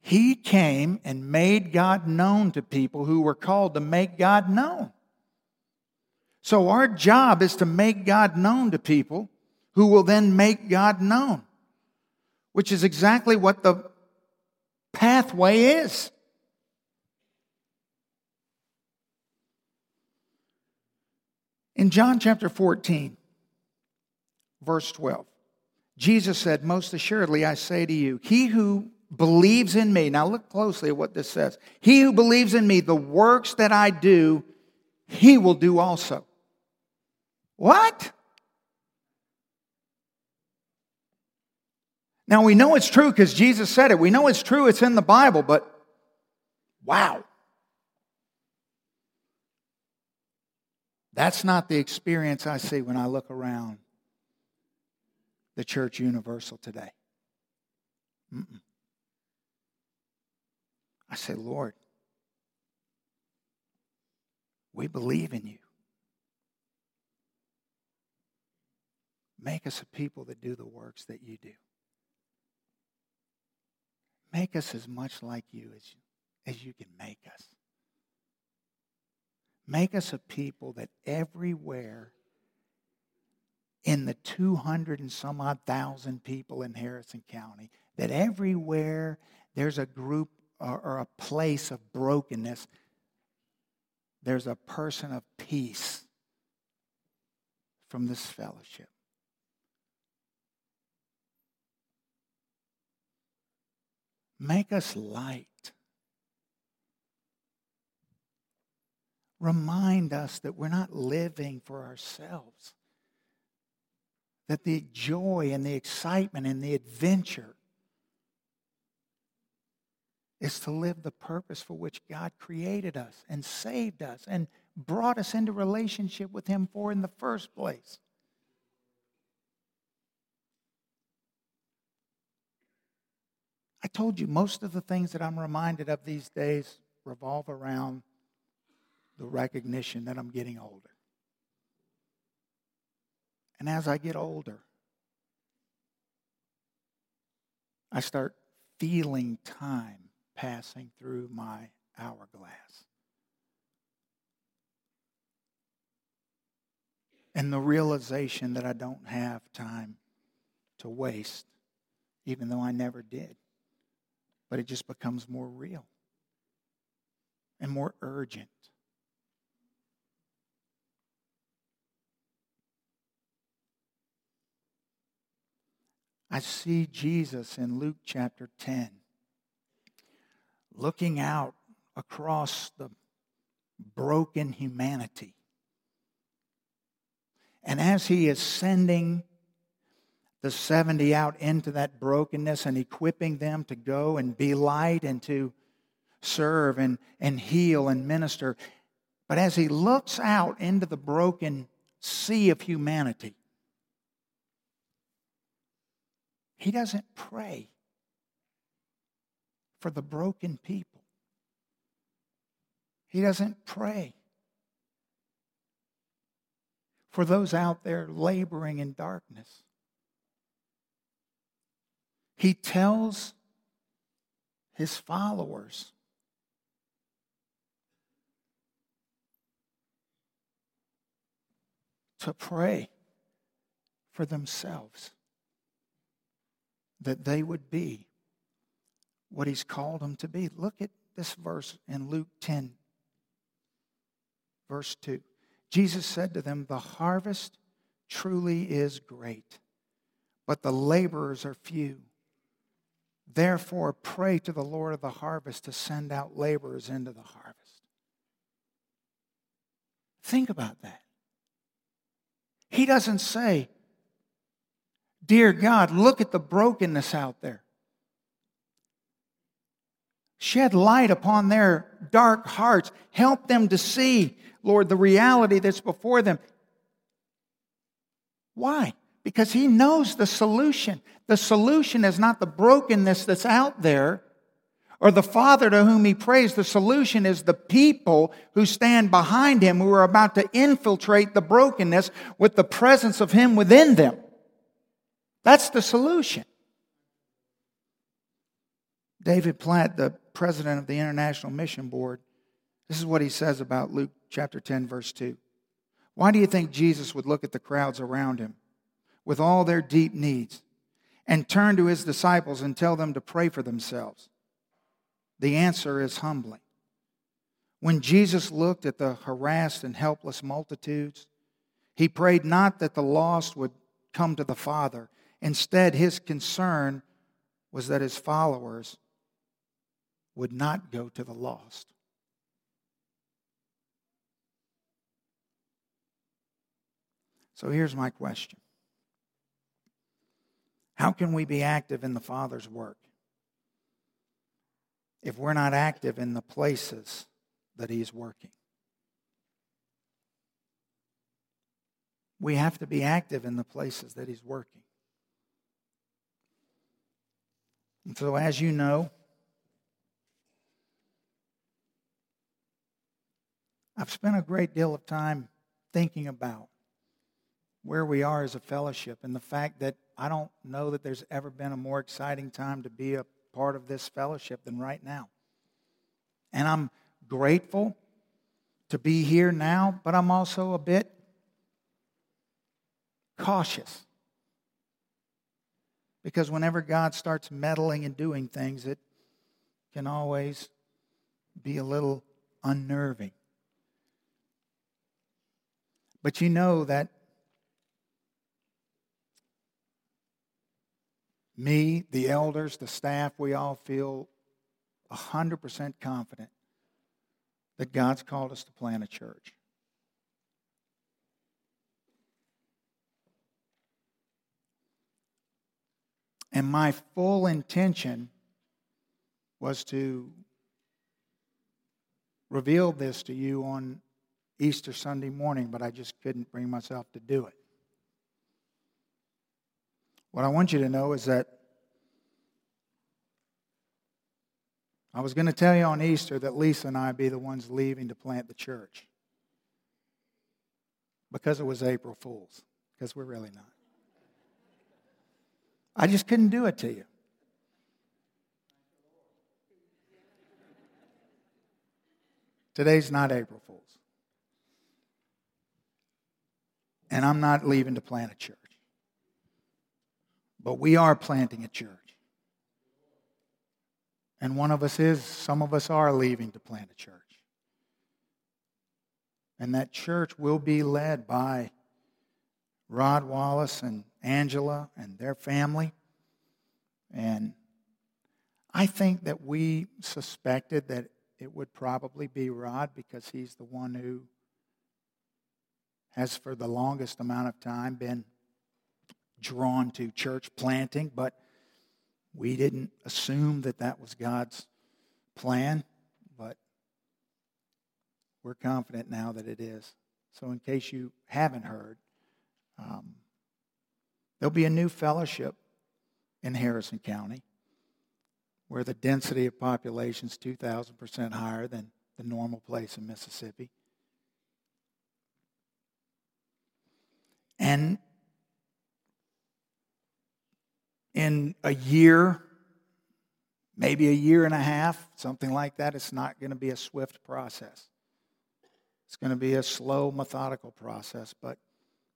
He came and made God known to people who were called to make God known. So our job is to make God known to people who will then make God known, which is exactly what the pathway is. In John chapter 14, verse 12, Jesus said, Most assuredly I say to you, he who believes in me. Now look closely at what this says. He who believes in me, the works that I do, he will do also. What? Now we know it's true because Jesus said it. We know it's true, it's in the Bible, but wow. That's not the experience I see when I look around the church universal today. Mm-mm. I say, Lord, we believe in you. Make us a people that do the works that you do. Make us as much like you as, as you can make us. Make us a people that everywhere in the 200 and some odd thousand people in Harrison County, that everywhere there's a group or, or a place of brokenness, there's a person of peace from this fellowship. Make us light. Remind us that we're not living for ourselves. That the joy and the excitement and the adventure is to live the purpose for which God created us and saved us and brought us into relationship with Him for in the first place. I told you most of the things that I'm reminded of these days revolve around the recognition that I'm getting older. And as I get older, I start feeling time passing through my hourglass. And the realization that I don't have time to waste, even though I never did. But it just becomes more real and more urgent. I see Jesus in Luke chapter 10 looking out across the broken humanity. And as he is sending the 70 out into that brokenness and equipping them to go and be light and to serve and, and heal and minister, but as he looks out into the broken sea of humanity, he doesn't pray for the broken people. He doesn't pray for those out there laboring in darkness. He tells his followers to pray for themselves that they would be what he's called them to be. Look at this verse in Luke 10, verse 2. Jesus said to them, The harvest truly is great, but the laborers are few. Therefore, pray to the Lord of the harvest to send out laborers into the harvest. Think about that. He doesn't say, Dear God, look at the brokenness out there shed light upon their dark hearts. Help them to see, Lord, the reality that's before them. Why? Because He knows the solution. The solution is not the brokenness that's out there or the Father to whom he prays. The solution is the people who stand behind him who are about to infiltrate the brokenness with the presence of him within them. That's the solution. David Platt, the president of the International Mission Board, this is what he says about Luke chapter 10, verse 2. Why do you think Jesus would look at the crowds around him with all their deep needs and turn to his disciples and tell them to pray for themselves? The answer is humbly. When Jesus looked at the harassed and helpless multitudes, he prayed not that the lost would come to the Father. Instead, his concern was that his followers would not go to the lost. So here's my question How can we be active in the Father's work if we're not active in the places that He's working? We have to be active in the places that He's working. And so, as you know, I've spent a great deal of time thinking about where we are as a fellowship and the fact that I don't know that there's ever been a more exciting time to be a part of this fellowship than right now. And I'm grateful to be here now, but I'm also a bit cautious. Because whenever God starts meddling and doing things, it can always be a little unnerving. But you know that me, the elders, the staff, we all feel 100% confident that God's called us to plant a church. And my full intention was to reveal this to you on Easter Sunday morning, but I just couldn't bring myself to do it. What I want you to know is that I was going to tell you on Easter that Lisa and I be the ones leaving to plant the church because it was April Fool's, because we're really not. I just couldn't do it to you. Today's not April Fool's. And I'm not leaving to plant a church. But we are planting a church. And one of us is, some of us are leaving to plant a church. And that church will be led by Rod Wallace and Angela and their family. And I think that we suspected that it would probably be Rod because he's the one who has, for the longest amount of time, been drawn to church planting, but we didn't assume that that was God's plan, but we're confident now that it is. So, in case you haven't heard, um, there'll be a new fellowship in Harrison County where the density of population is 2,000% higher than the normal place in Mississippi. And in a year, maybe a year and a half, something like that, it's not going to be a swift process. It's going to be a slow, methodical process, but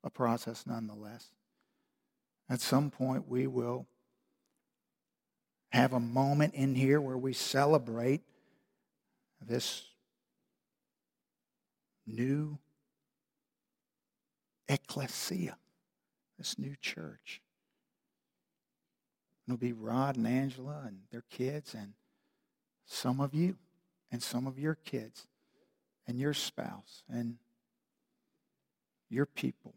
a process nonetheless. At some point, we will have a moment in here where we celebrate this new ecclesia, this new church. It'll be Rod and Angela and their kids and some of you and some of your kids and your spouse and your people.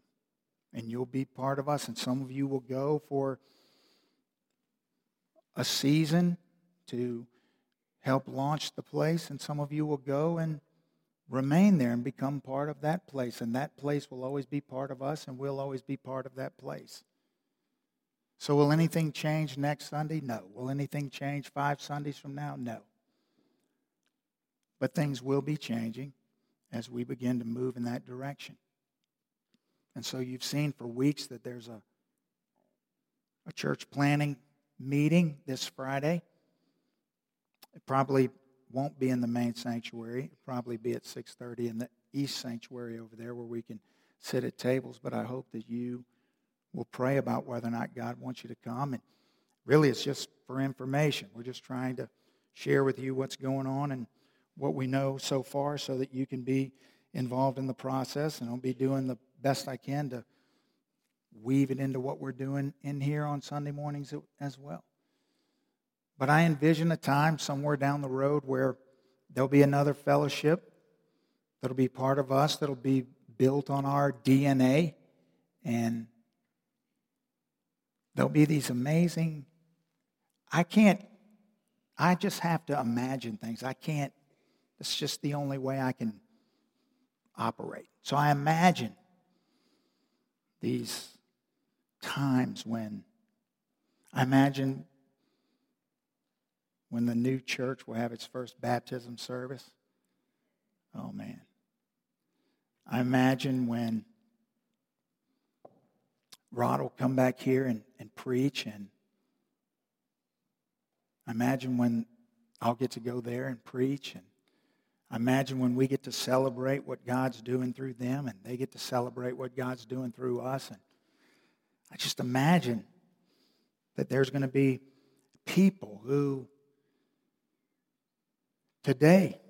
And you'll be part of us. And some of you will go for a season to help launch the place. And some of you will go and remain there and become part of that place. And that place will always be part of us, and we'll always be part of that place. So, will anything change next Sunday? No. Will anything change five Sundays from now? No. But things will be changing as we begin to move in that direction. And so you've seen for weeks that there's a, a church planning meeting this Friday. It probably won't be in the main sanctuary. It'll probably be at 6:30 in the east sanctuary over there where we can sit at tables, but I hope that you will pray about whether or not God wants you to come and really it's just for information. We're just trying to share with you what's going on and what we know so far so that you can be involved in the process and I'll be doing the best I can to weave it into what we're doing in here on Sunday mornings as well. But I envision a time somewhere down the road where there'll be another fellowship that'll be part of us, that'll be built on our DNA, and there'll be these amazing. I can't, I just have to imagine things. I can't, it's just the only way I can operate. So I imagine these times when, I imagine when the new church will have its first baptism service. Oh, man. I imagine when Rod will come back here and, and preach, and I imagine when I'll get to go there and preach, and I imagine when we get to celebrate what God's doing through them, and they get to celebrate what God's doing through us. And I just imagine that there's going to be people who today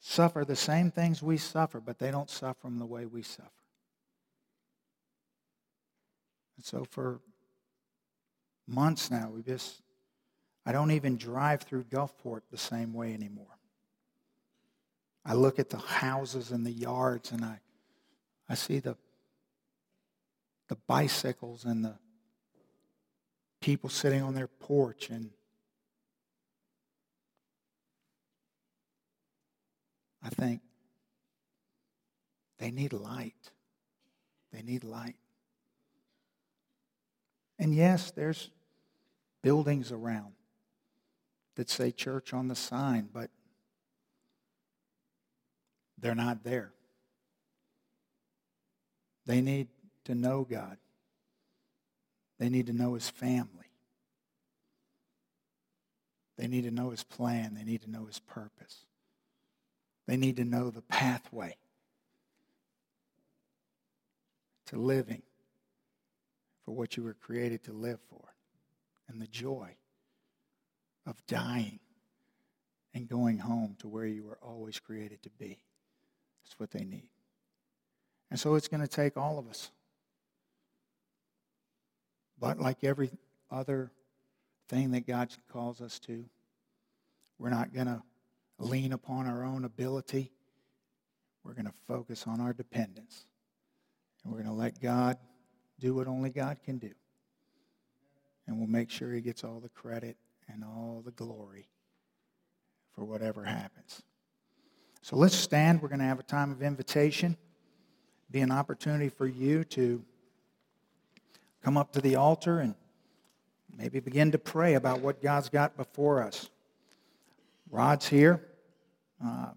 suffer the same things we suffer, but they don't suffer them the way we suffer. And so for months now, we just, I don't even drive through Gulfport the same way anymore. I look at the houses and the yards and I, I see the, the bicycles and the people sitting on their porch and I think they need light. They need light. And yes, there's buildings around that say church on the sign, but they're not there. They need to know God. They need to know his family. They need to know his plan. They need to know his purpose. They need to know the pathway to living for what you were created to live for and the joy of dying and going home to where you were always created to be. That's what they need. And so it's going to take all of us. But like every other thing that God calls us to, we're not going to lean upon our own ability. We're going to focus on our dependence. And we're going to let God do what only God can do. And we'll make sure he gets all the credit and all the glory for whatever happens. So let's stand. We're going to have a time of invitation. Be an opportunity for you to come up to the altar and maybe begin to pray about what God's got before us. Rod's here. Uh,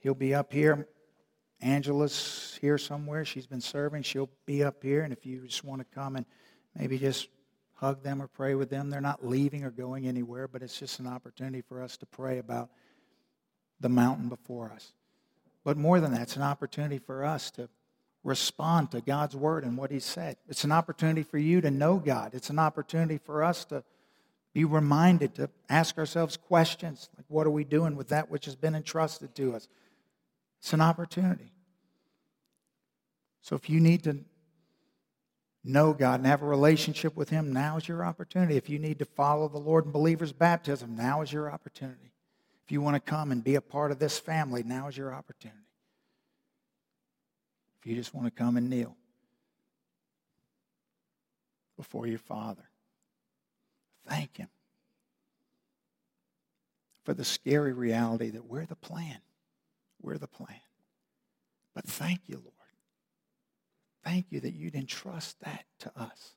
he'll be up here. Angela's here somewhere. She's been serving. She'll be up here. And if you just want to come and maybe just hug them or pray with them, they're not leaving or going anywhere, but it's just an opportunity for us to pray about the mountain before us. But more than that, it's an opportunity for us to respond to God's word and what He said. It's an opportunity for you to know God. It's an opportunity for us to be reminded to ask ourselves questions like, what are we doing with that which has been entrusted to us? It's an opportunity. So if you need to know God and have a relationship with Him, now is your opportunity. If you need to follow the Lord in believer's baptism, now is your opportunity. If you want to come and be a part of this family, now is your opportunity. If you just want to come and kneel before your Father, thank Him for the scary reality that we're the plan. We're the plan. But thank you, Lord. Thank you that you'd entrust that to us.